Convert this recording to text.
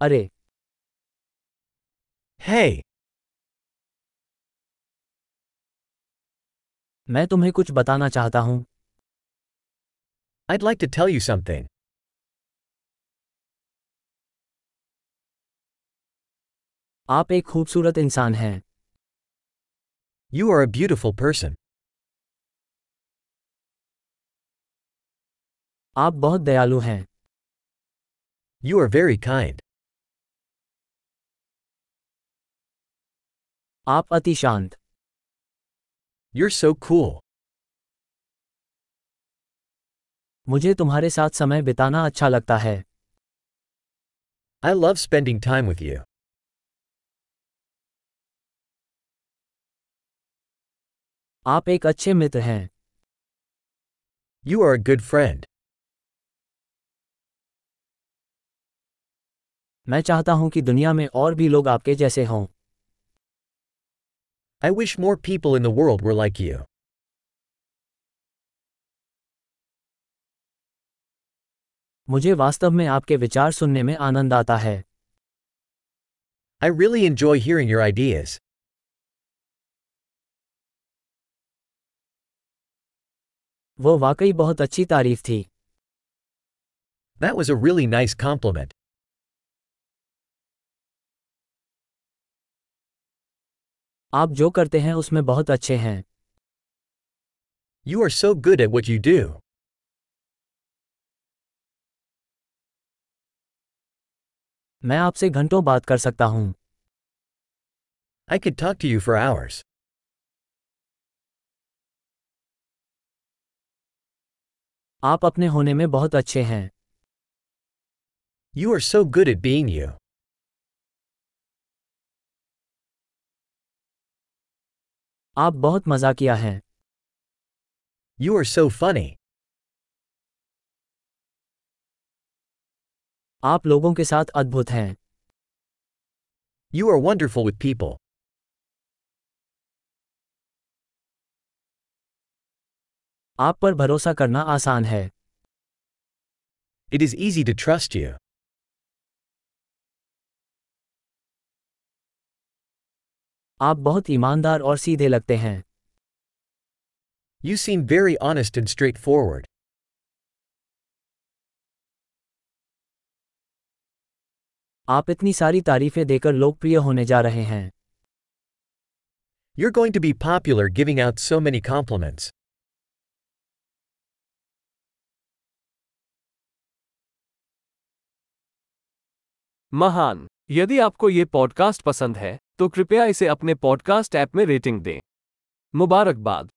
अरे। है hey. मैं तुम्हें कुछ बताना चाहता हूँ। I like to tell you something आप एक खूबसूरत इंसान हैं। You are a beautiful person आप बहुत दयालु हैं। यू आर वेरी काइंड आप अति शांत You're so cool. मुझे तुम्हारे साथ समय बिताना अच्छा लगता है I love spending time with you. आप एक अच्छे मित्र हैं You are a good friend. मैं चाहता हूँ कि दुनिया में और भी लोग आपके जैसे हों I wish more people in the world were like you. मुझे वास्तव में आपके विचार सुनने में आनंद आता है I really enjoy hearing your ideas. वो वाकई बहुत अच्छी तारीफ थी That was a really nice compliment. आप जो करते हैं उसमें बहुत अच्छे हैं। You are so good at what you do मैं आपसे घंटों बात कर सकता हूँ। I can talk to you for hours आप अपने होने में बहुत अच्छे हैं। You are so good at being you आप बहुत मज़ा किया है। यू आर सो फनी आप लोगों के साथ अद्भुत हैं। You are wonderful with people आप पर भरोसा करना आसान है। It is easy to trust you आप बहुत ईमानदार और सीधे लगते हैं। You seem very honest and straightforward आप इतनी सारी तारीफें देकर लोकप्रिय होने जा रहे हैं। You going to be popular giving out so many compliments महान यदि आपको ये पॉडकास्ट पसंद है तो कृपया इसे अपने पॉडकास्ट ऐप में रेटिंग दें। मुबारकबाद।